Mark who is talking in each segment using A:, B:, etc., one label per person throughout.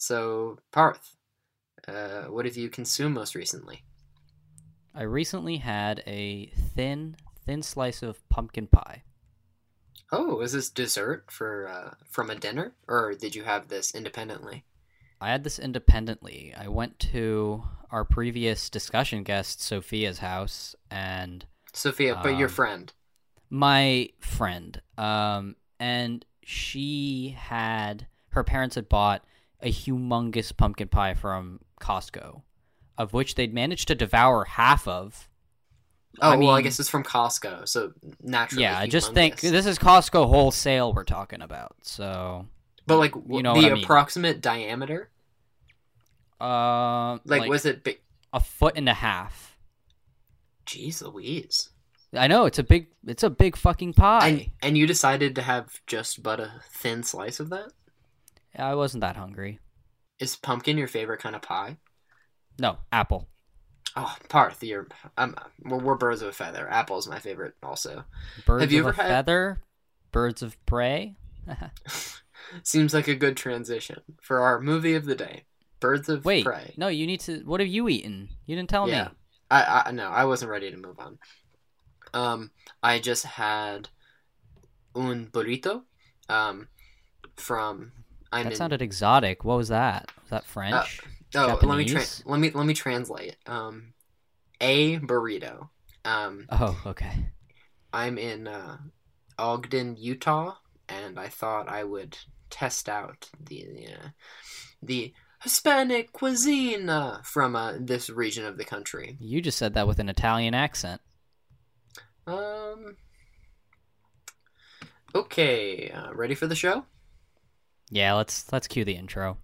A: So, Parth, uh, what have you consumed most recently?
B: I recently had a thin, thin slice of pumpkin pie.
A: Oh, is this dessert for uh, from a dinner, or did you have this independently?
B: I had this independently. I went to our previous discussion guest Sophia's house and
A: Sophia, but your
B: Um,
A: friend.
B: my friend um and she had her parents had bought a humongous pumpkin pie from Costco of which they'd managed to devour half of
A: Oh,
B: I
A: well, I guess it's from Costco, so naturally.
B: yeah, I just think this is Costco wholesale we're talking about. So,
A: But like,
B: you know
A: the
B: I mean.
A: approximate diameter,
B: uh,
A: like,
B: like,
A: was it big?
B: a foot and a half.
A: Jeez, Louise!
B: I know it's a big, it's a big fucking pie.
A: And and you decided to have just but a thin slice of that?
B: I wasn't that hungry.
A: Is pumpkin your favorite kind of pie?
B: No, apple.
A: Oh, Parth, you're. Um, we're, we're birds of a feather. Apple's my favorite, also.
B: Birds
A: you
B: of
A: ever
B: a
A: had-
B: feather, birds of prey.
A: Seems like a good transition for our movie of the day. Birds of
B: Wait,
A: Prey.
B: no, you need to. What have you eaten? You didn't tell
A: Yeah.
B: me.
A: I, I no, I wasn't ready to move on. Um, I just had un burrito, um, from. I'm
B: that
A: in,
B: sounded exotic. What was that? Was that French?
A: Oh, let me tra- let me let me translate. Um, a burrito. Um,
B: oh, okay.
A: I'm in uh, Ogden, Utah, and I thought I would test out the uh, the Hispanic cuisine uh, from uh, this region of the country.
B: You just said that with an Italian accent.
A: Um. Okay, uh, ready for the show?
B: Yeah, let's let's cue the intro.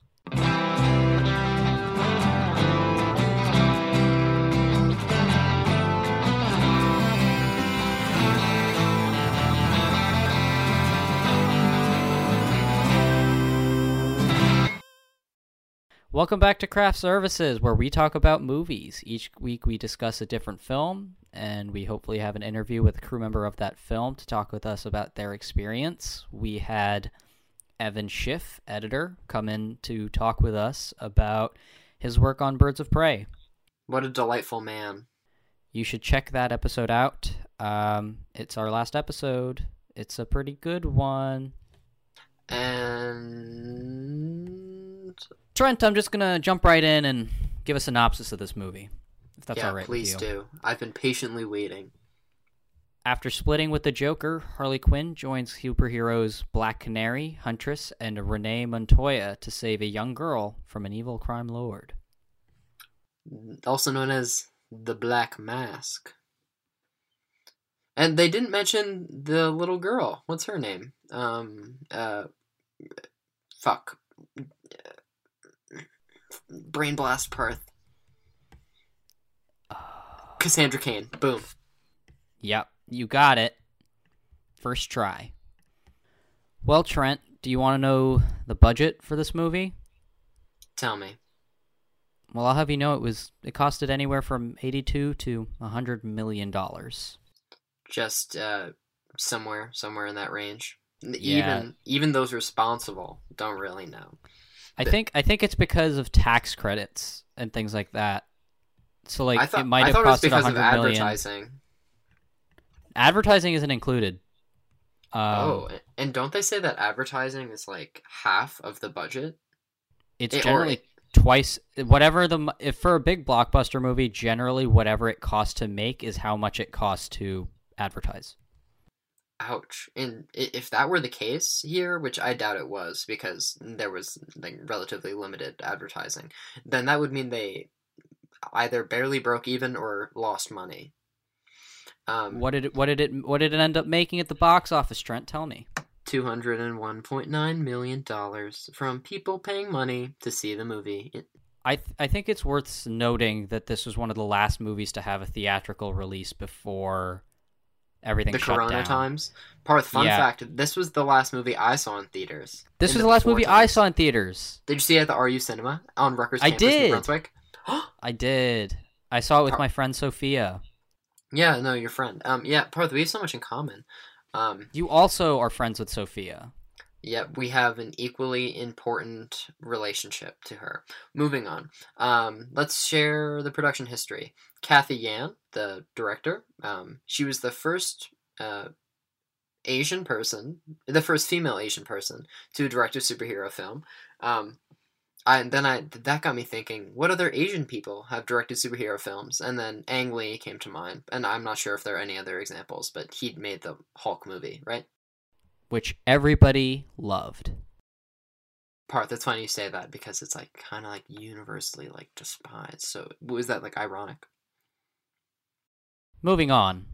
B: Welcome back to Craft Services, where we talk about movies. Each week we discuss a different film, and we hopefully have an interview with a crew member of that film to talk with us about their experience. We had Evan Schiff, editor, come in to talk with us about his work on Birds of Prey.
A: What a delightful man.
B: You should check that episode out. Um, it's our last episode. It's a pretty good one.
A: And
B: Trent, I'm just gonna jump right in and give a synopsis of this movie, if that's
A: yeah,
B: all right
A: please
B: with you.
A: do. I've been patiently waiting.
B: After splitting with the Joker, Harley Quinn joins superheroes Black Canary, Huntress, and Renee Montoya to save a young girl from an evil crime lord.
A: also known as the Black Mask. And they didn't mention the little girl. What's her name? Um, uh, fuck. Brain blast Parth. Cassandra Cain. Boom.
B: Yep, you got it. First try. Well, Trent, do you want to know the budget for this movie?
A: Tell me.
B: Well, I'll have you know it was it costed anywhere from 82 to 100 million dollars.
A: Just uh, somewhere, somewhere in that range.
B: Yeah.
A: Even even those responsible don't really know.
B: I
A: The-
B: think I think it's because of tax credits and things like that. So like
A: I thought
B: it might
A: I
B: have
A: thought it was
B: costed
A: because of
B: 100 million.
A: advertising.
B: Advertising isn't included. Um,
A: oh, and don't they say that advertising is like half of the budget?
B: it's
A: It-
B: generally
A: it-
B: twice whatever the if for a big blockbuster movie, generally whatever it costs to make is how much it costs to advertise.
A: Ouch. And if that were the case here, which I doubt it was because there was like relatively limited advertising, then that would mean they either barely broke even or lost money. Um,
B: What did it what did it what did it end up making at the box office, Trent? Tell me.
A: two hundred and one point nine million dollars from people paying money to see the movie. It-
B: I th- I think it's worth noting that this was one of the last movies to have a theatrical release before everything
A: the
B: shut
A: Corona
B: down.
A: times. Parth, fun
B: Yeah.
A: fact: this was the last movie I saw in theaters.
B: This
A: in
B: was the last
A: before
B: movie I saw in theaters.
A: Did you see it at the RU Cinema on Rutgers
B: I
A: campus in
B: did.
A: Brunswick?
B: I did. I saw it with my friend Sophia.
A: Yeah, no, your friend. Um, yeah, Parth, we have so much in common. Um,
B: You also are friends with Sophia.
A: Yep, we have an equally important relationship to her. Moving on. Um, let's share the production history. Cathy Yan, the director, um, she was the first uh, Asian person, the first female Asian person to direct a superhero film. Um, I, and then I that got me thinking, what other Asian people have directed superhero films? And then Ang Lee came to mind, and I'm not sure if there are any other examples, but he'd made the Hulk movie, right?
B: which everybody loved.
A: part that's funny you say that because it's like kind of like universally like despised so was that like ironic
B: Moving on.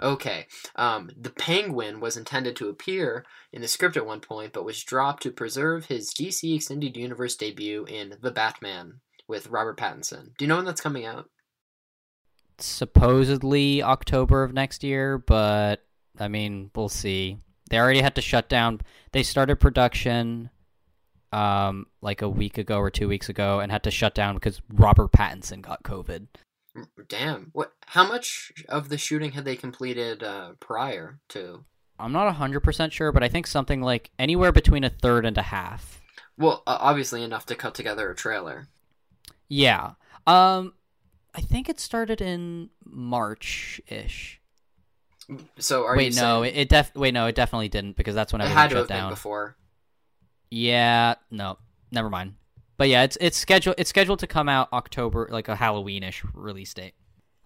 A: Okay um the penguin was intended to appear in the script at one point but was dropped to preserve his dc extended universe debut in the batman with robert pattinson do you know when that's coming out
B: Supposedly October of next year, but I mean, we'll see. They already had to shut down. They started production um like a week ago or 2 weeks ago and had to shut down because Robert Pattinson got COVID.
A: Damn what how much of the shooting had they completed uh prior to
B: I'm not 100% sure, but I think something like anywhere between a third and a half.
A: well uh, obviously enough to cut together a trailer
B: Yeah. Um I think it started in March-ish.
A: so are
B: wait,
A: you
B: no,
A: saying
B: it, it def wait, no, it definitely didn't because that's when
A: it
B: everything
A: had to
B: shut
A: have been
B: down.
A: before
B: Yeah, no, never mind. But yeah, it's it's scheduled it's scheduled to come out October, like a Halloweenish release date.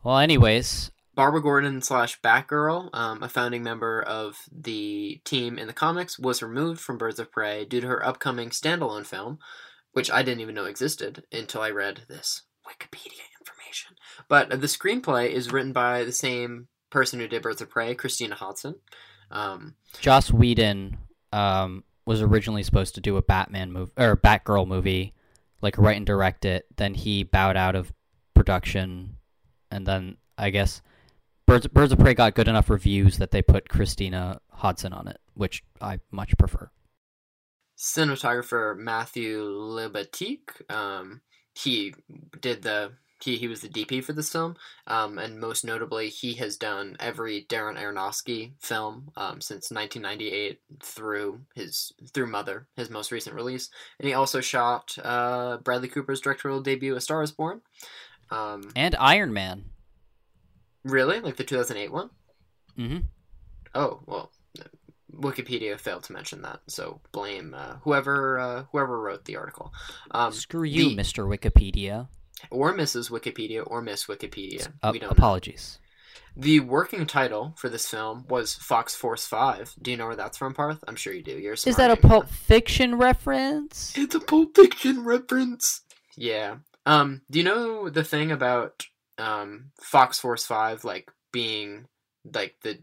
B: Well, anyways,
A: Barbara Gordon slash Batgirl, um, a founding member of the team in the comics, was removed from Birds of Prey due to her upcoming standalone film, which I didn't even know existed until I read this Wikipedia information. But the screenplay is written by the same person who did Birds of Prey, Christina Hodson. Um,
B: Joss Whedon um, was originally supposed to do a Batman movie or a Batgirl movie, like write and direct it. Then he bowed out of production, and then I guess Birds Birds of Prey got good enough reviews that they put Christina Hodson on it, which I much prefer.
A: cinematographer Matthew Libatique. Um, he did the he, he was the DP for this film, um, and most notably, he has done every Darren Aronofsky film um, since 1998 through his through Mother, his most recent release, and he also shot uh, Bradley Cooper's directorial debut, A Star Is Born. Um,
B: And Iron Man.
A: really, like the 2008 one?
B: Mm-hmm.
A: Oh well, Wikipedia failed to mention that, so blame uh, whoever uh, whoever wrote the article. Um,
B: Screw you,
A: the-
B: Mr. Wikipedia.
A: Or Mrs. Wikipedia or Miss Wikipedia.
B: Uh,
A: we don't know.
B: apologies.
A: The working title for this film was Fox Force Five. Do you know where that's from, Parth? I'm sure you do. You're
B: Is that a. Pulp Fiction reference?
A: It's a Pulp Fiction reference. Yeah. Um. Do you know the thing about um Fox Force Five like being like the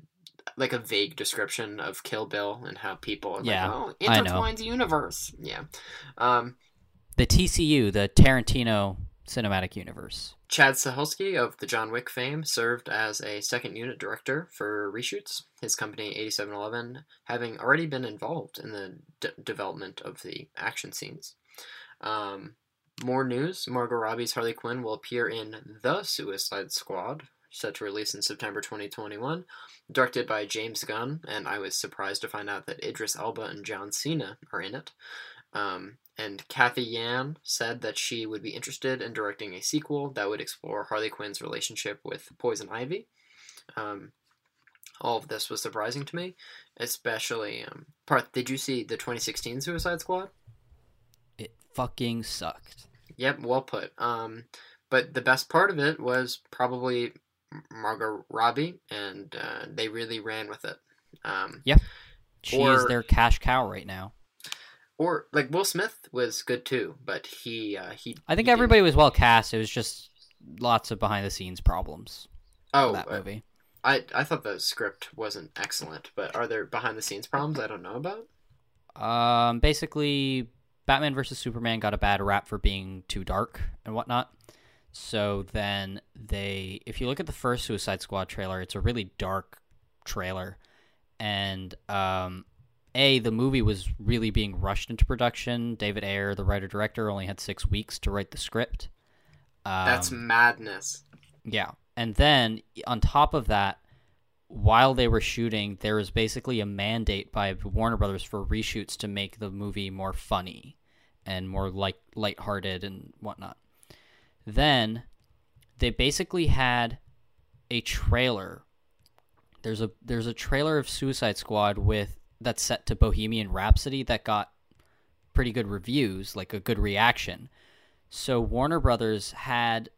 A: like a vague description of Kill Bill and how people are
B: Yeah,
A: like, oh,
B: I know.
A: intertwines universe. Yeah. Um.
B: The TCU, the Tarantino Cinematic Universe.
A: Chad Stahelski of the John Wick fame served as a second unit director for reshoots, his company 8711 having already been involved in the d- development of the action scenes. Um, more news Margot Robbie's Harley Quinn will appear in The Suicide Squad, set to release in September 2021, directed by James Gunn, and I was surprised to find out that Idris Elba and John Cena are in it. Um, and Cathy Yan said that she would be interested in directing a sequel that would explore Harley Quinn's relationship with Poison Ivy. Um, all of this was surprising to me, especially. Um, Parth, did you see the 2016 Suicide Squad?
B: It fucking sucked.
A: Yep, well put. Um, but the best part of it was probably Margot Robbie, and uh, they really ran with it. Um,
B: She
A: Or-
B: is their cash cow right now.
A: Or like Will Smith was good too, but he uh, he.
B: I think
A: he didn't-
B: everybody was well cast. It was just lots of behind the scenes problems
A: Oh,
B: that
A: uh,
B: movie.
A: I I thought the script wasn't excellent, but are there behind the scenes problems I don't know about?
B: Um, basically, Batman versus Superman got a bad rap for being too dark and whatnot. So then they, if you look at the first Suicide Squad trailer, it's a really dark trailer, and um, a the movie was really being rushed into production. David Ayer, the writer director, only had six weeks to write the script. Um,
A: That's madness.
B: yeah. And then on top of that, while they were shooting, there was basically a mandate by Warner Brothers for reshoots to make the movie more funny and more like lighthearted and whatnot. Then they basically had a trailer. There's a there's a trailer of Suicide Squad with that's set to Bohemian Rhapsody that got pretty good reviews, like a good reaction. So Warner Brothers had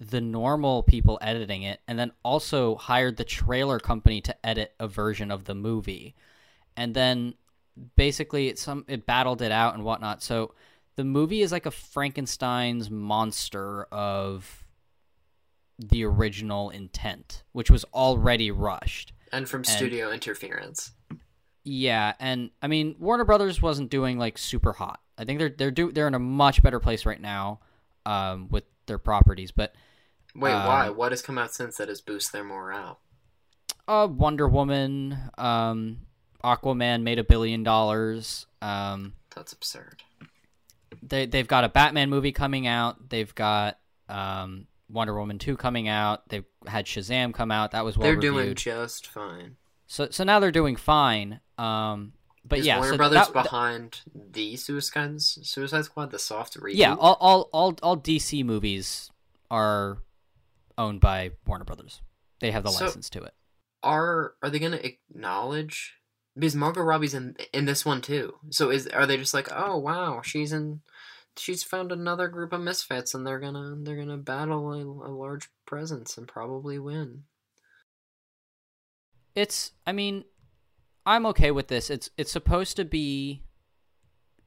B: the normal people editing it and then also hired the trailer company to edit a version of the movie. And then basically it some it battled it out and whatnot. So the movie is like a Frankenstein's monster of the original intent, which was already rushed.
A: And from studio interference.
B: Yeah, and I mean Warner Brothers wasn't doing like super hot. I think they're they're do they're in a much better place right now um, with their properties. But
A: wait,
B: um,
A: why? What has come out since that has boosted their morale?
B: Uh, Wonder Woman, um, Aquaman made a billion dollars. Um,
A: That's absurd.
B: They they've got a Batman movie coming out. They've got um, Wonder Woman two coming out. They've had Shazam come out. That was well
A: They're
B: reviewed.
A: doing just fine.
B: So so now they're doing fine. Um, but
A: Is
B: yeah,
A: Warner
B: so
A: Brothers
B: that-
A: behind the Suicide Suicide Squad, the soft reboot.
B: yeah, all, all all all DC movies are owned by Warner Brothers. They have the
A: So-
B: license to it.
A: are are they gonna acknowledge because Margot Robbie's in in this one too? So is are they just like, oh wow, she's in, she's found another group of misfits, and they're gonna they're gonna battle a, a large presence and probably win.
B: It's I mean, I'm okay with this. It's it's supposed to be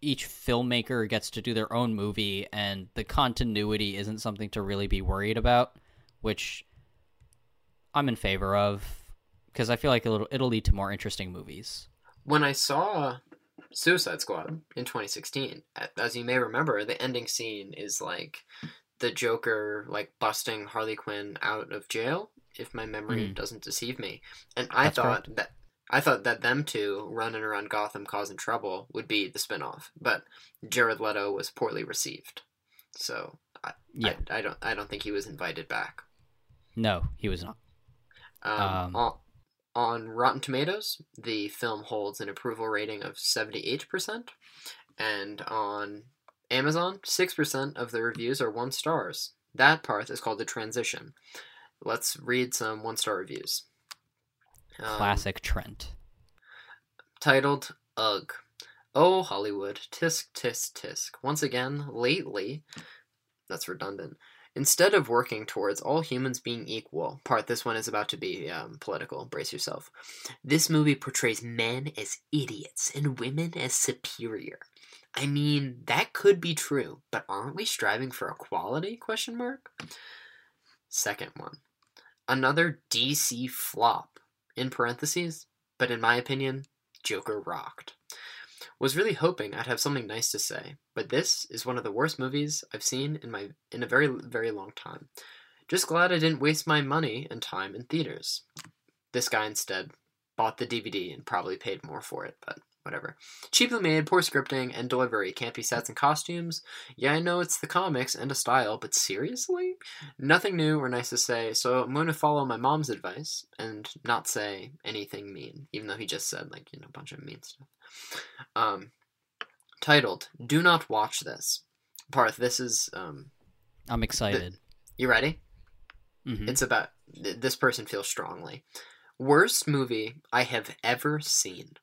B: each filmmaker gets to do their own movie and the continuity isn't something to really be worried about, which I'm in favor of because I feel like it'll it'll lead to more interesting movies.
A: When I saw Suicide Squad in 2016, as you may remember, the ending scene is like the Joker like busting Harley Quinn out of jail, if my memory
B: Mhm.
A: doesn't deceive me. And I
B: That's
A: thought that I thought that them two running around Gotham causing trouble would be the spinoff, but Jared Leto was poorly received, so I,
B: Yeah.
A: I, I don't I don't think he was invited back.
B: No, he was not.
A: Um,
B: Um,
A: on, on Rotten Tomatoes, the film holds an approval rating of 78%, and on Amazon, 6% of the reviews are one stars. That part is called the transition. Let's read some one star reviews. Um,
B: Classic Trent.
A: titled Ugh. Oh, Hollywood, tisk, tisk, tisk. Once again, lately, that's redundant. Instead of working towards all humans being equal, part this one is about to be um, political, brace yourself. This movie portrays men as idiots and women as superior. I mean, that could be true, but aren't we striving for equality? Question mark. Second one. Another DC flop. In parentheses, but in my opinion, Joker rocked. Was really hoping I'd have something nice to say, but this is one of the worst movies I've seen in my in a very very long time. Just glad I didn't waste my money and time in theaters. This guy instead bought the DVD and probably paid more for it, but whatever. Cheaply made, poor scripting and delivery, campy sets and costumes. Yeah, I know it's the comics and a style, but seriously? Nothing new or nice to say, so I'm going to follow my mom's advice and not say anything mean, even though he just said, like, you know, a bunch of mean stuff. Um, titled, Do Not Watch This. Parth, this is, um,
B: I'm excited.
A: you ready?
B: Mhm.
A: It's about, th- this person feels strongly. Worst movie I have ever seen.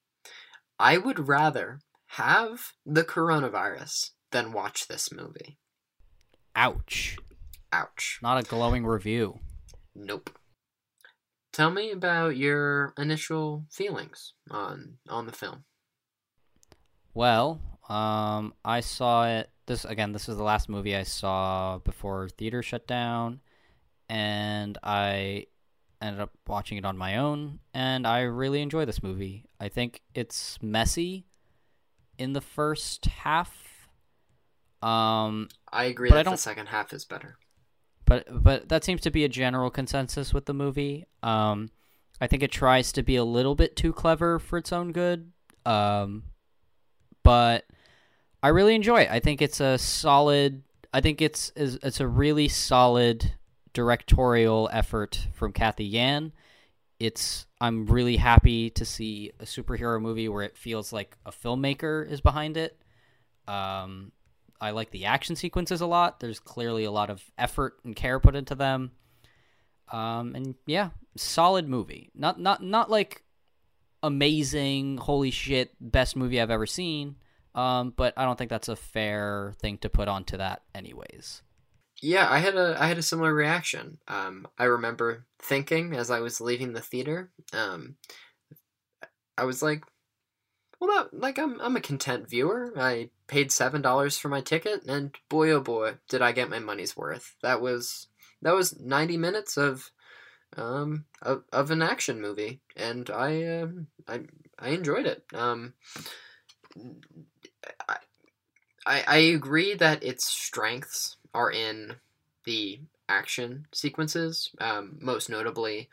A: I would rather have the coronavirus than watch this movie.
B: Ouch.
A: Ouch.
B: Not a glowing review.
A: Nope. Tell me about your initial feelings on on the film.
B: Well, um, I saw it. This again. This is the last movie I saw before theater shut down, and I ended up watching it on my own, and I really enjoy this movie. I think it's messy in the first half. Um,
A: I agree
B: But I
A: that the
B: don't-
A: second half is better.
B: but but that seems to be a general consensus with the movie. Um, I think it tries to be a little bit too clever for its own good. Um, but I really enjoy it. I think it's a solid. I think it's is it's a really solid directorial effort from Cathy Yan. it's I'm really happy to see a superhero movie where it feels like a filmmaker is behind it. Um, I like the action sequences a lot. There's clearly a lot of effort and care put into them. Um, and yeah, solid movie. Not not not like amazing, holy shit, best movie I've ever seen. Um, but I don't think that's a fair thing to put onto that, anyways.
A: Yeah, I had a I had a similar reaction. Um, I remember thinking as I was leaving the theater, um, I was like, "Well, like I'm I'm a content viewer. I paid seven dollars for my ticket, and boy oh boy, did I get my money's worth. That was that was ninety minutes of um of, of an action movie, and I uh, I I enjoyed it. Um, I I agree that its strengths are in the action sequences, um, most notably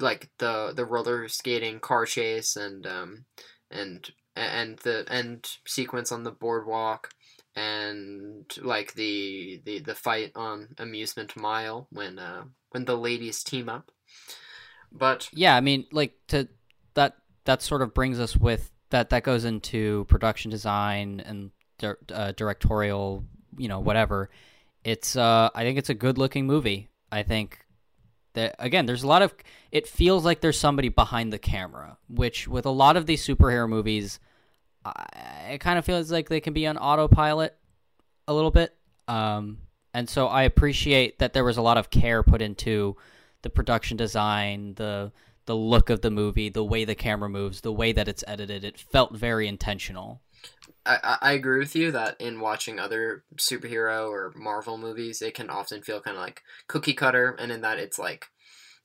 A: like the the roller skating car chase and um, and and the end sequence on the boardwalk and like the the the fight on amusement mile when uh when the ladies team up. But
B: yeah i mean like to that that sort of brings us with that that goes into production design and uh, directorial you know whatever it's uh, I think it's a good looking movie. I think that again, there's a lot of it feels like there's somebody behind the camera, which with a lot of these superhero movies, it kind of feels like they can be on autopilot a little bit. Um, and so I appreciate that there was a lot of care put into the production design, the the look of the movie, the way the camera moves, the way that it's edited. It felt very intentional.
A: I, I agree with you that in watching other superhero or Marvel movies, it can often feel kind of like cookie cutter, and in that it's like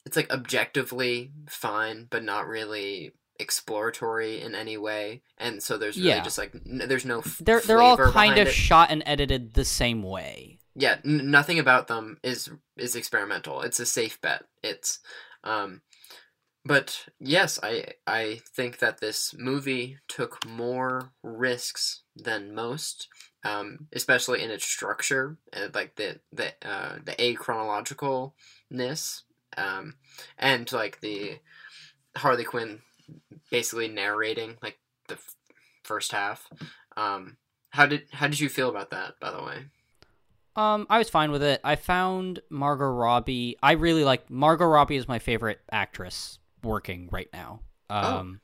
A: it's like objectively fine, but not really exploratory in any way. And so there's really yeah. just like n- there's no f-
B: they're they're all kind of it. shot and edited the same way.
A: Yeah, n- nothing about them is is experimental. It's a safe bet. It's um but yes, I I think that this movie took more risks than most, um, especially in its structure, uh, like the the uh, the achronologicalness, um, and like the Harley Quinn basically narrating like the f- first half. Um, how did how did you feel about that? By the way.
B: Um, I was fine with it. I found Margot Robbie. I really like Margot Robbie is my favorite actress working right now. Oh. Um,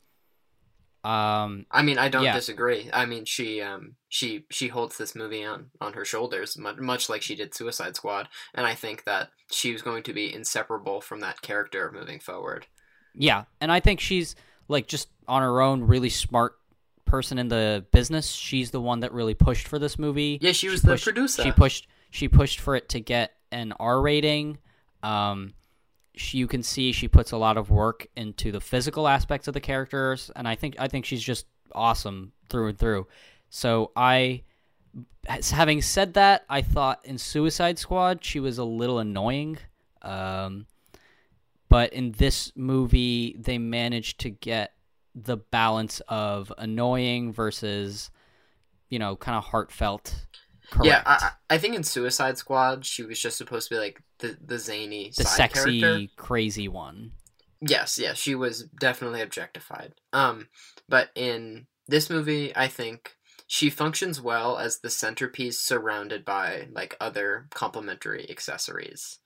B: oh. um,
A: I mean, I don't yeah. disagree. I mean, she um, she she holds this movie on on her shoulders, much, much like she did Suicide Squad, and I think that she was going to be inseparable from that character moving forward.
B: Yeah, and I think she's like just on her own, really smart person in the business. She's the one that really pushed for this movie.
A: Yeah, she was
B: she
A: the producer.
B: She pushed she pushed for it to get an R rating. Um, she, you can see she puts a lot of work into the physical aspects of the characters, and I think I think she's just awesome through and through. So I, having said that, I thought in Suicide Squad she was a little annoying, um, but in this movie they managed to get the balance of annoying versus, you know, kind of heartfelt
A: Correct. Yeah, I, I think in Suicide Squad she was just supposed to be like the the zany,
B: the sexy,
A: character.
B: crazy one.
A: Yes, yes, she was definitely objectified. Um, but in this movie, I think she functions well as the centerpiece surrounded by like other complementary accessories.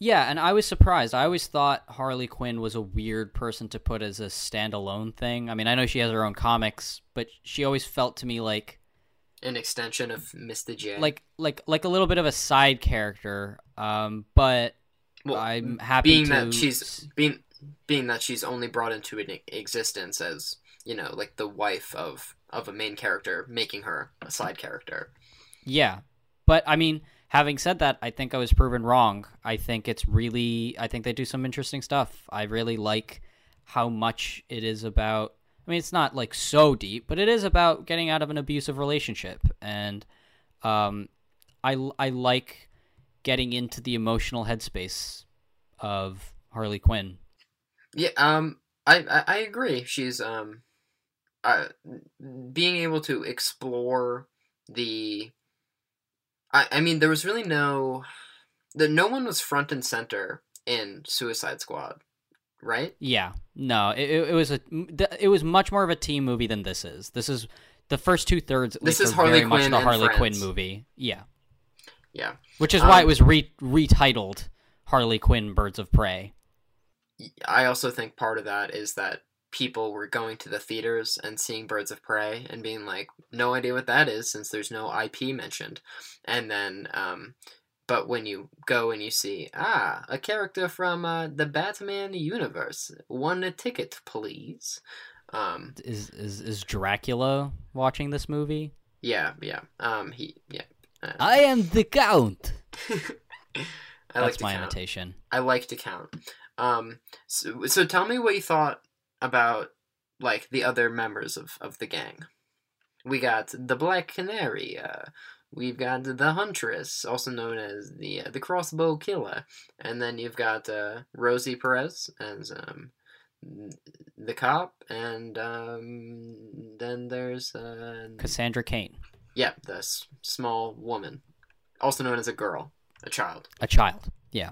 B: Yeah, and I was surprised. I always thought Harley Quinn was a weird person to put as a standalone thing. I mean, I know she has her own comics, but she always felt to me like
A: an extension of Mr. J.
B: Like like like a little bit of a side character. Um, but well, I'm happy
A: being
B: to...
A: that she's being being that she's only brought into existence as you know like the wife of of a main character, making her a side character.
B: Yeah, but I mean, having said that, I think I was proven wrong. I think it's really I think they do some interesting stuff. I really like how much it is about I mean, it's not like so deep, but it is about getting out of an abusive relationship, and um, I I like getting into the emotional headspace of Harley Quinn.
A: Yeah, um, I I, I agree. She's um, uh, being able to explore the. I I mean, there was really no, the no one was front and center in Suicide Squad right?
B: Yeah, no, it, it, was a it was much more of a team movie than this is. This is the first two thirds.
A: This is Harley
B: very much
A: Quinn
B: the Harley Quinn movie. Yeah,
A: Yeah.
B: which is why
A: Um,
B: it was re- retitled Harley Quinn: Birds of Prey.
A: I also think part of that is that people were going to the theaters and seeing Birds of Prey and being like, no idea what that is since there's no IP mentioned. And then, um, but when you go and you see, ah, a character from uh, the Batman universe, one a ticket, please. Um,
B: Is is is Dracula watching this movie?
A: yeah, yeah. Um, he, yeah. Uh,
B: I am the Count.
A: I like
B: That's
A: to
B: my
A: count.
B: imitation.
A: I like to count. Um, so, so tell me what you thought about like the other members of, of the gang. We got the Black Canary. Uh, we've got the Huntress, also known as the uh, the Crossbow Killer, and then you've got uh, Rosie Perez as um, the cop, and um, then there's uh,
B: Cassandra Cain,
A: yeah, the s- small woman, also known as a girl, a child.
B: a child. Yeah.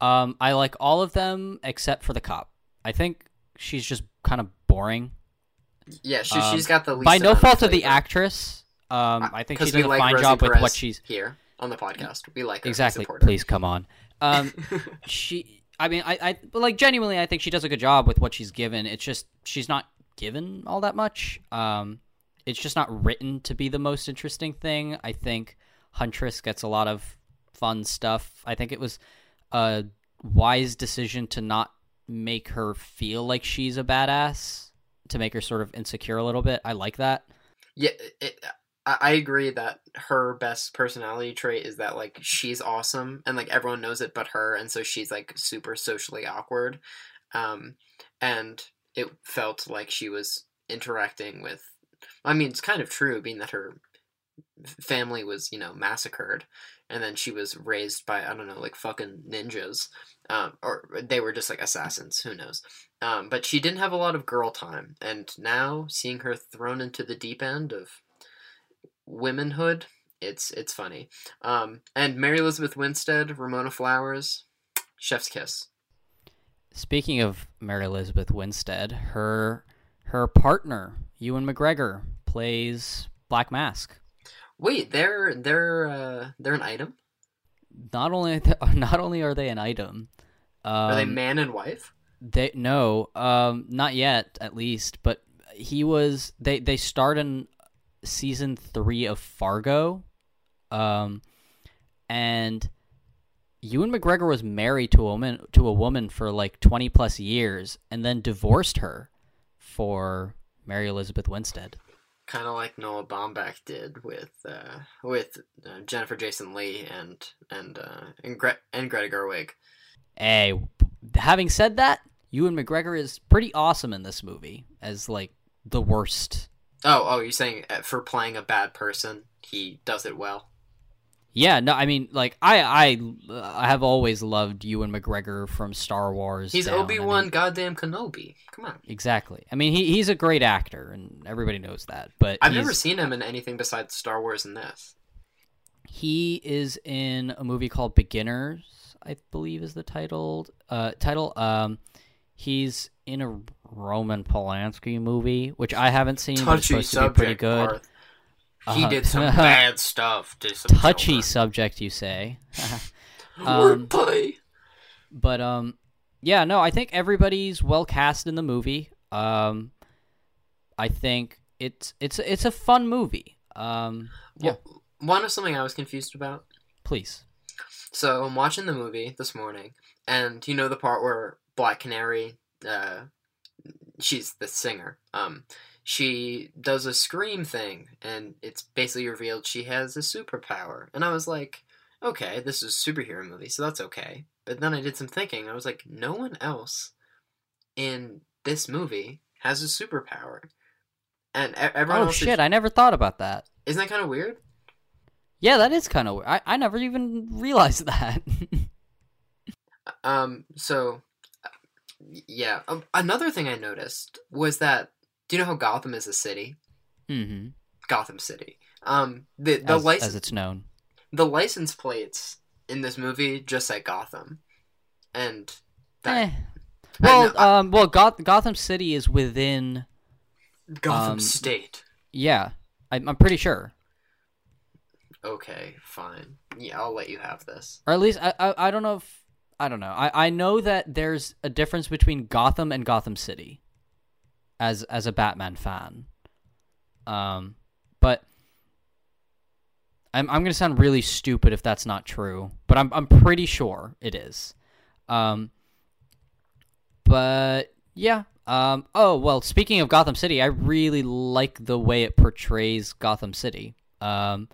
B: Um, I like all of them except for the cop. I think she's just kind of boring.
A: Yeah, she,
B: Um,
A: she's got the least
B: By no fault of the actress. Um, I think she
A: Because
B: does
A: we
B: a
A: like
B: fine
A: Rosie
B: job with what she's
A: here on the podcast. We like her.
B: Exactly.
A: her.
B: Please come on. Um, she. I mean, I, I like genuinely, I think she does a good job with what she's given. It's just she's not given all that much. Um, it's just not written to be the most interesting thing. I think Huntress gets a lot of fun stuff. I think it was a wise decision to not make her feel like she's a badass, to make her sort of insecure a little bit. I like that.
A: Yeah, it, I, I agree that her best personality trait is that like she's awesome and like everyone knows it but her, and so she's like super socially awkward. Um, and it felt like she was interacting with. I mean, it's kind of true, being that her family was you know massacred, and then she was raised by I don't know like fucking ninjas, um, or they were just like assassins. Who knows? Um, but she didn't have a lot of girl time, and now seeing her thrown into the deep end of womanhood, it's it's funny. Um, and Mary Elizabeth Winstead, Ramona Flowers, Chef's kiss.
B: Speaking of Mary Elizabeth Winstead, her her partner Ewan McGregor plays Black Mask.
A: Wait, they're they're uh, they're an item.
B: Not only not only are they an item, um,
A: Are they man and wife?
B: They no, um, not yet, at least. But he was. They they start in season three of Fargo, um, and Ewan McGregor was married to a woman to a woman for like twenty plus years, and then divorced her for Mary Elizabeth Winstead.
A: Kind of like Noah Baumbach did with uh, with uh, Jennifer Jason Lee and and uh, and, Gre- and Greta Gerwig.
B: Hey, having said that, Ewan McGregor is pretty awesome in this movie as like the worst.
A: Oh, oh, you're saying uh, for playing a bad person, he does it well.
B: Yeah, no, I mean, like I, I, I have always loved Ewan McGregor from Star Wars.
A: He's Obi Wan
B: mean,
A: goddamn Kenobi. Come on.
B: exactly. I mean, he, he's a great actor, and everybody knows that. But
A: I've never seen him in anything besides Star Wars and this.
B: He is in a movie called Beginners, I believe is the title. Uh, title. Um, he's in a Roman Polanski movie, which I haven't seen. but it's
A: Touchy
B: supposed to be pretty good.
A: Parth. He
B: Uh-huh.
A: did some bad stuff to some
B: Touchy
A: children.
B: subject, you say? um,
A: Wordplay.
B: But um, yeah, no, I think everybody's well cast in the movie. Um, I think it's it's it's a fun movie. Um, yeah,
A: Well, one of something I was confused about.
B: please.
A: So I'm watching the movie this morning, and you know the part where Black Canary, uh, she's the singer. Um, she does a scream thing, and it's basically revealed she has a superpower. And I was like, okay, this is a superhero movie, so that's okay. But then I did some thinking. I was like, no one else in this movie has a superpower, and everyone
B: Oh shit!
A: Is,
B: I never thought about that.
A: isn't that kind of weird?
B: Yeah, that is kind of. I I never even realized that.
A: Um. So, uh, yeah. Um, another thing I noticed was that. Do you know how Gotham is a city?
B: mm-hmm.
A: Gotham City. Um. The the
B: as,
A: license
B: as it's known.
A: the license plates in this movie just say Gotham, and that
B: Eh, Well,
A: I-
B: um, well, Goth- Gotham City is within.
A: Gotham
B: um,
A: State.
B: Yeah, I'm, I'm pretty sure,
A: Okay, fine. Yeah, I'll let you have this.
B: or at least I, I, I don't know if I don't know. I, I know that there's a difference between Gotham and Gotham City. As as a Batman fan, um, but I'm I'm gonna sound really stupid if that's not true, but I'm I'm pretty sure it is. Um, but yeah. Um, oh well. Speaking of Gotham City, I really like the way it portrays Gotham City. Um,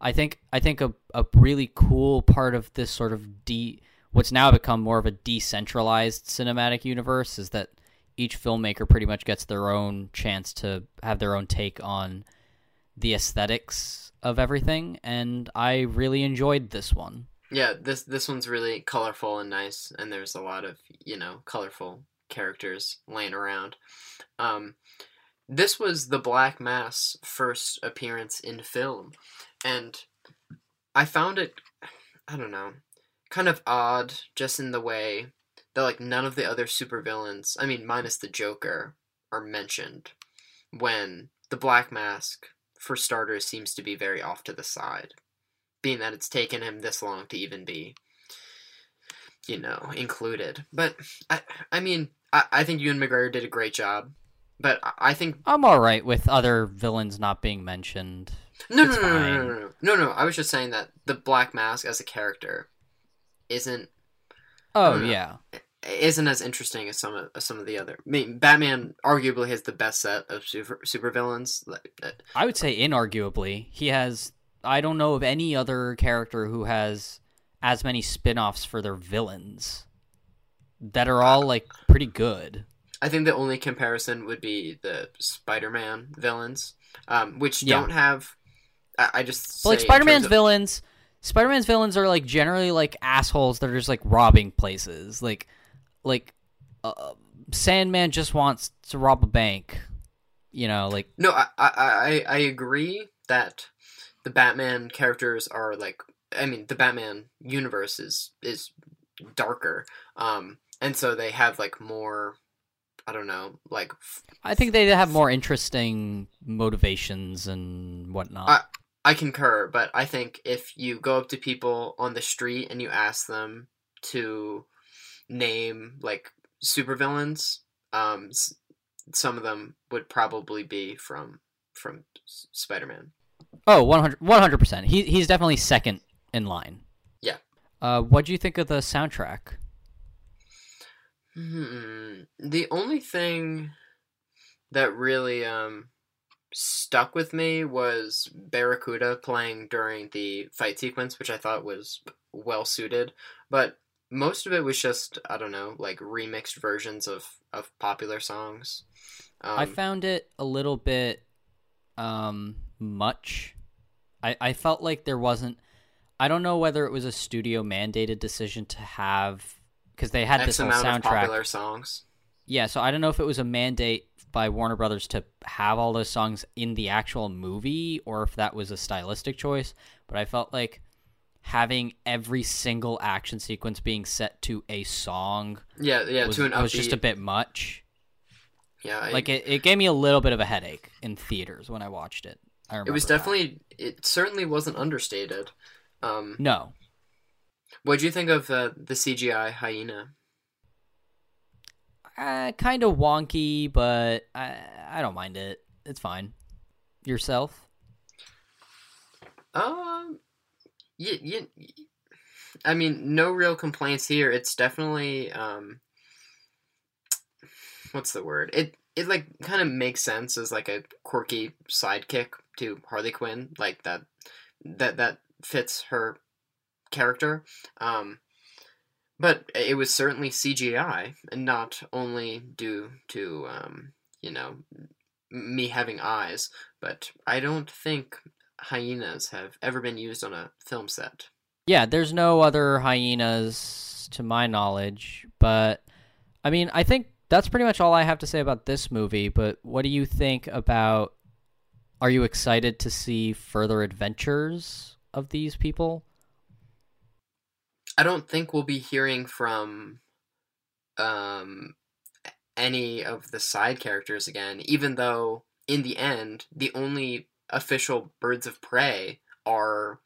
B: I think I think a a really cool part of this sort of de what's now become more of a decentralized cinematic universe is that each filmmaker pretty much gets their own chance to have their own take on the aesthetics of everything, and I really enjoyed this one.
A: Yeah, this this one's really colorful and nice, and there's a lot of you know colorful characters laying around. Um, this was the Black Mass first appearance in film, and I found it, I don't know, kind of odd just in the way that like none of the other supervillains, I mean minus the Joker, are mentioned when the Black Mask, for starters, seems to be very off to the side being that it's taken him this long to even be you know included. But i i mean i, I think ewan mcgregor did a great job but i, think
B: I'm all right with other villains not being mentioned.
A: no no, no no no no no no no. I was just saying that the black mask as a character isn't
B: Oh
A: know.
B: yeah,
A: isn't as interesting as some of as some of the other I mean, batman arguably has the best set of super supervillains uh,
B: I would say inarguably he has. I don't know of any other character who has as many spin-offs for their villains that are all like pretty good.
A: I think the only comparison would be the Spider-Man villains, um, which
B: Yeah.
A: don't have. I, I just
B: like Spider-Man's
A: of-
B: villains, Spider-Man's villains are like generally like assholes that are just like robbing places. Like, like uh, Sandman just wants to rob a bank. You know, like
A: No, I, I I I agree that the Batman characters are like. I mean, the Batman universe is is darker, um, and so they have like more. I don't know, like f-
B: I think they have more interesting motivations and whatnot.
A: I- concur, but I think if you go up to people on the street and you ask them to name like supervillains, um, s- some of them would probably be from from Spider-Man.
B: Oh, 100 percent. He he's definitely second in line.
A: Yeah.
B: Uh, what do you think of the soundtrack?
A: Hmm. The only thing that really um stuck with me was Barracuda playing during the fight sequence, which I thought was well suited. But most of it was just I don't know, like remixed versions of of popular songs. Um,
B: I found it a little bit um much. I I felt like there wasn't. I don't know whether it was a studio mandated decision to have because they had
A: X
B: this whole soundtrack.
A: popular songs.
B: Yeah, so I don't know if it was a mandate by Warner Brothers to have all those songs in the actual movie or if that was a stylistic choice, but I felt like having every single action sequence being set to a song
A: Yeah, yeah.
B: was,
A: to an
B: was just a bit much.
A: Yeah, I-
B: Like it, it gave me a little bit of a headache in theaters when I watched it. I
A: it was
B: remember that.
A: definitely. It certainly wasn't understated. Um,
B: No.
A: what do you think of uh, the CGI hyena?
B: Uh, kind of wonky, but I I don't mind it. It's fine. Yourself?
A: Um, yeah, yeah. I mean, no real complaints here. It's definitely um, what's the word? It it like kind of makes sense as like a quirky sidekick to Harley Quinn, like that that that fits her character. Um, but it was certainly CGI, and not only due to um, you know, me having eyes, but I don't think hyenas have ever been used on a film set.
B: Yeah, there's no other hyenas to my knowledge, but I mean, I think that's pretty much all I have to say about this movie, but what do you think about are you excited to see further adventures of these people?
A: I don't think we'll be hearing from um any of the side characters again, even though in the end the only official birds of prey are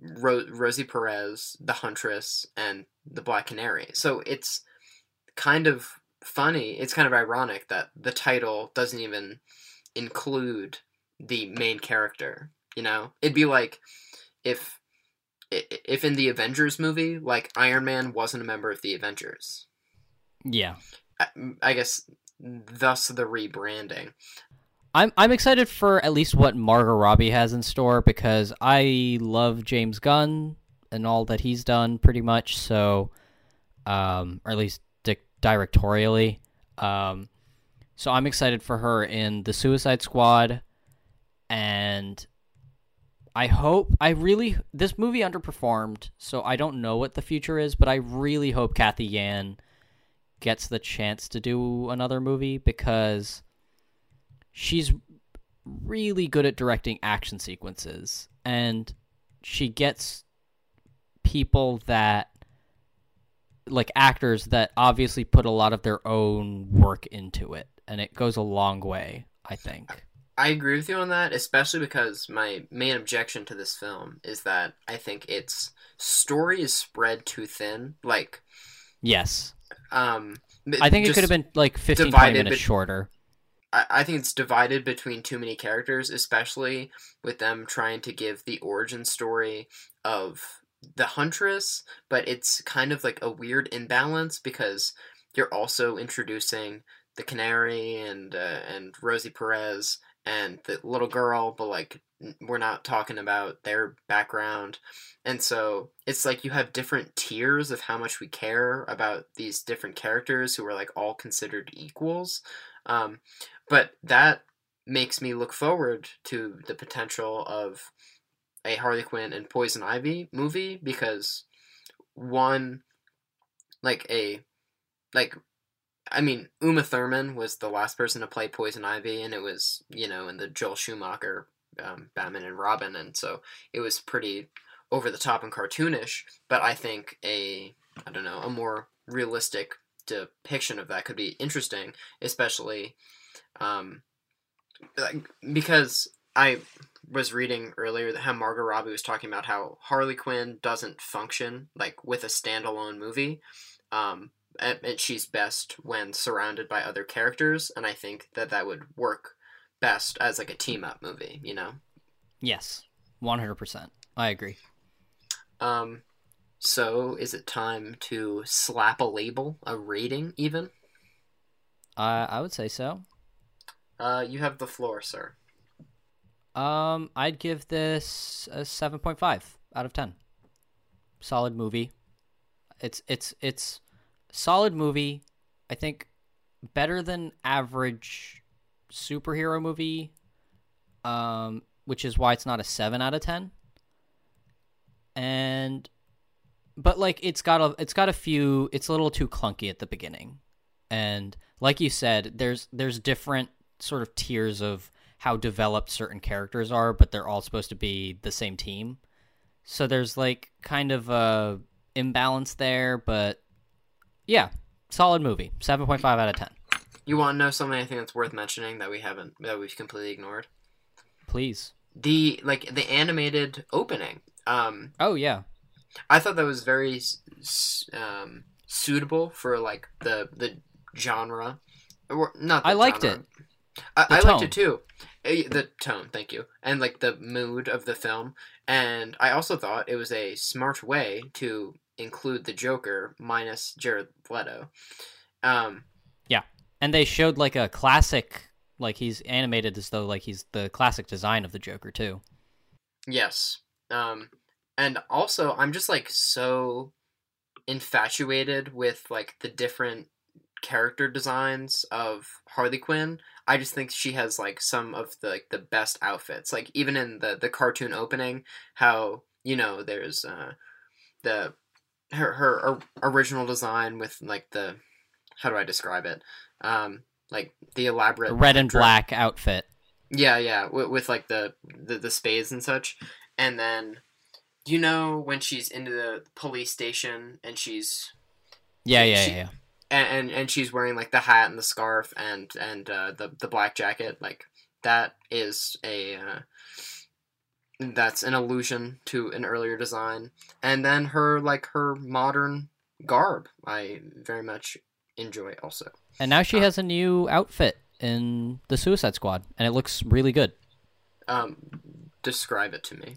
A: Ro- Rosie Perez, the Huntress, and the Black Canary. So it's kind of funny. It's kind of ironic that the title doesn't even include the main character. You know, it'd be like if if in the Avengers movie, like Iron Man wasn't a member of the Avengers.
B: Yeah.
A: I, I guess thus the rebranding.
B: I'm I'm excited for at least what Margot Robbie has in store because I love James Gunn and all that he's done pretty much. So, um, or at least di- directorially. Um, so I'm excited for her in the Suicide Squad, and I hope I really this movie underperformed, so I don't know what the future is, but I really hope Cathy Yan gets the chance to do another movie because she's really good at directing action sequences and she gets people that like actors that obviously put a lot of their own work into it and it goes a long way i think
A: I agree with you on that, especially because my main objection to this film is that I think its story is spread too thin. Like,
B: yes
A: um,
B: i think it could have been like 15 20
A: divided
B: minutes
A: bet-
B: shorter
A: I, I think it's divided between too many characters, especially with them trying to give the origin story of the Huntress, but it's kind of like a weird imbalance because you're also introducing the Canary and uh, and Rosie Perez and the little girl, but like we're not talking about their background. And so it's like you have different tiers of how much we care about these different characters who are like all considered equals. Um, but that makes me look forward to the potential of a Harley Quinn and Poison Ivy movie because one like a like I mean Uma Thurman was the last person to play Poison Ivy and it was you know in the Joel Schumacher um, Batman and Robin and so it was pretty over the top and cartoonish but I think a I don't know a more realistic depiction of that could be interesting especially um, like, because I was reading earlier that how Margot Robbie was talking about how Harley Quinn doesn't function like with a standalone movie, um, and, and she's best when surrounded by other characters, and I think that that would work best as like a team up movie, you know.
B: yes 100% i agree
A: Um, so is it time to slap a label, a rating, even?
B: uh, i would say so
A: Uh, you have the floor, sir.
B: Um, I'd give this a seven point five out of ten. Solid movie. It's it's it's solid movie. I think better than average superhero movie. Um, which is why it's not a seven out of ten. And, but like it's got a it's got a few. It's a little too clunky at the beginning, and like you said, there's there's different sort of tiers of how developed certain characters are, but they're all supposed to be the same team. So there's like kind of a imbalance there, but yeah, solid movie. 7.5 out of 10.
A: You want to know something I think that's worth mentioning that we haven't that we've completely ignored?
B: Please.
A: The like the animated opening. Um,
B: Oh yeah.
A: I thought that was very um, suitable for like the the genre. Or not.
B: I liked
A: genre.
B: it.
A: I, I liked it too. Uh, The tone, thank you, and like the mood of the film. And I also thought it was a smart way to include the Joker minus Jared Leto. Um, yeah,
B: And they showed like a classic like he's animated as though like he's the classic design of the Joker too.
A: Yes. Um and also I'm just like so infatuated with like the different character designs of Harley Quinn. I just think she has like some of the like the best outfits. Like even in the the cartoon opening how you know there's uh the her her original design with like the how do I describe it? Um like the elaborate
B: red and
A: dra-
B: black outfit.
A: yeah, yeah, with, with like the, the the spades and such. And then, you know, when she's into the police station and she's
B: Yeah, yeah,
A: She-
B: yeah. yeah.
A: and and she's wearing like the hat and the scarf and and uh, the the black jacket. Like that is a uh, that's an allusion to an earlier design. And then her like her modern garb, I very much enjoy also.
B: And now she
A: Uh,
B: has a new outfit in the Suicide Squad, and it looks really good.
A: Um, describe it to me.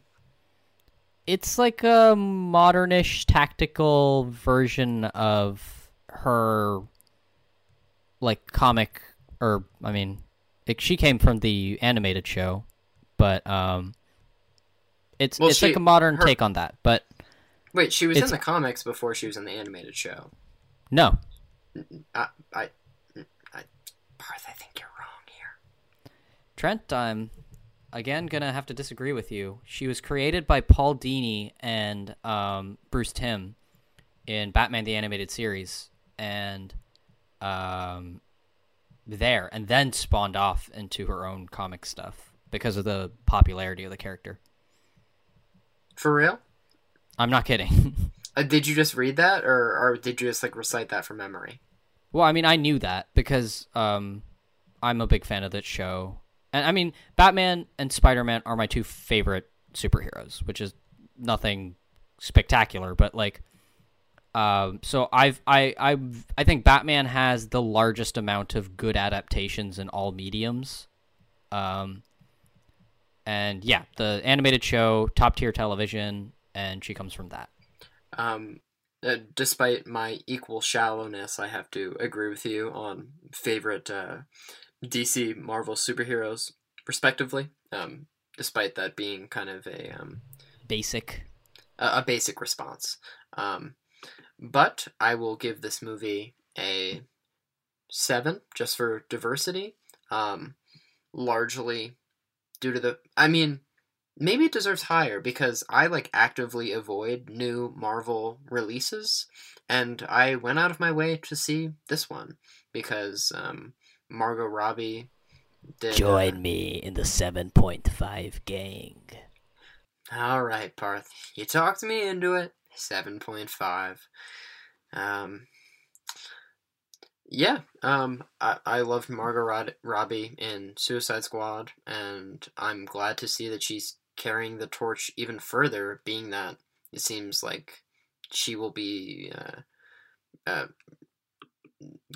B: It's like a modernish tactical version of her like comic or I mean it, she came from the animated show, but um it's
A: Well,
B: it's
A: she-
B: like a modern
A: her-
B: take on that. But
A: Wait, she was in the comics before she was in the animated show.
B: no.
A: I, I, I, Parth, I think you're wrong here.
B: Trent, I'm again gonna have to disagree with you. She was created by Paul Dini and um, Bruce Timm in Batman the Animated Series, and um, there, and then spawned off into her own comic stuff because of the popularity of the character.
A: For real?
B: I'm not kidding.
A: Uh, did you just read that, or or did you just like recite that from memory?
B: well, I mean, I knew that because um, I'm a big fan of that show, and I mean, Batman and Spider Man are my two favorite superheroes, which is nothing spectacular, but like, um, so I've I I I think Batman has the largest amount of good adaptations in all mediums, um, and yeah, the animated show, top tier television, and she comes from that.
A: Um, uh, despite my equal shallowness, I have to agree with you on favorite uh, DC Marvel superheroes, respectively. Um, despite that being kind of a um,
B: Basic.
A: a, a basic response. Um, but I will give this movie a seven just for diversity. Um, largely due to the. I mean, maybe it deserves higher because I like actively avoid new Marvel releases, and I went out of my way to see this one because um, Margot Robbie did. uh,
B: me in the 7.5 gang.
A: All right, Parth. You talked me into it. 7.5. Um, yeah, um, I, I loved Margot Rod- Robbie in Suicide Squad, and I'm glad to see that she's carrying the torch even further, being that it seems like she will be uh, uh,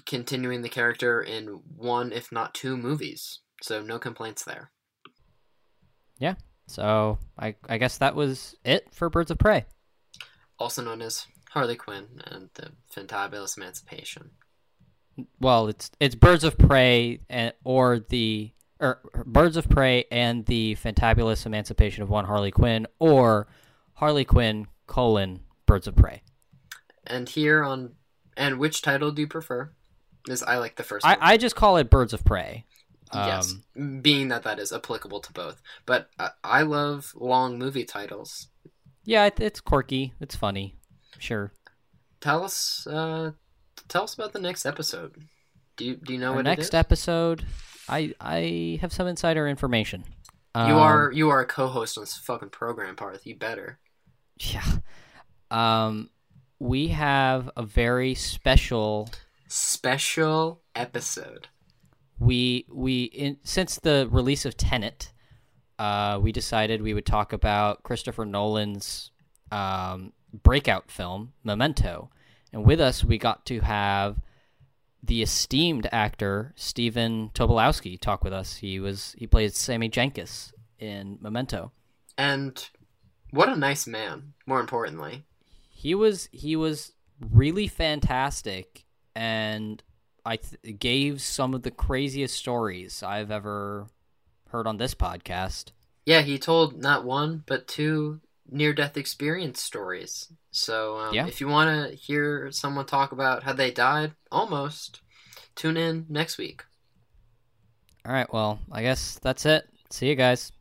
A: continuing the character in one, if not two movies. So, no complaints there. Yeah.
B: So I I guess that was it for Birds of Prey.
A: also known as Harley Quinn and the Fantabulous Emancipation.
B: Well, it's it's Birds of Prey and or the or Birds of Prey and the Fantabulous Emancipation of One Harley Quinn or Harley Quinn colon Birds of Prey.
A: And here on, and which title do you prefer? Is I like the first
B: I,
A: one.
B: I just call it Birds of Prey.
A: yes,
B: Um,
A: being that that is applicable to both. But I, I love long movie titles.
B: yeah, it, it's quirky. It's funny. Sure.
A: Tell us, uh, tell us about the next episode. Do you do you know
B: Our
A: what
B: next
A: it is?
B: episode, I I have some insider information.
A: you
B: Um,
A: are you are a co-host on this fucking program, Parth. You better.
B: Yeah. Um, we have a very special.
A: Special episode.
B: We we in since the release of Tenet, uh, we decided we would talk about Christopher Nolan's um, breakout film Memento, and with us we got to have the esteemed actor Stephen Tobolowsky talk with us. He was he played Sammy Jenkins in Memento.
A: And what a nice man. More importantly,
B: he was he was really fantastic and i th- gave some of the craziest stories i've ever heard on this podcast
A: Yeah, he told not one but two near-death experience stories. So um,
B: Yeah.
A: if you want to hear someone talk about how they died, almost, tune in next week.
B: all right well i guess that's it see you guys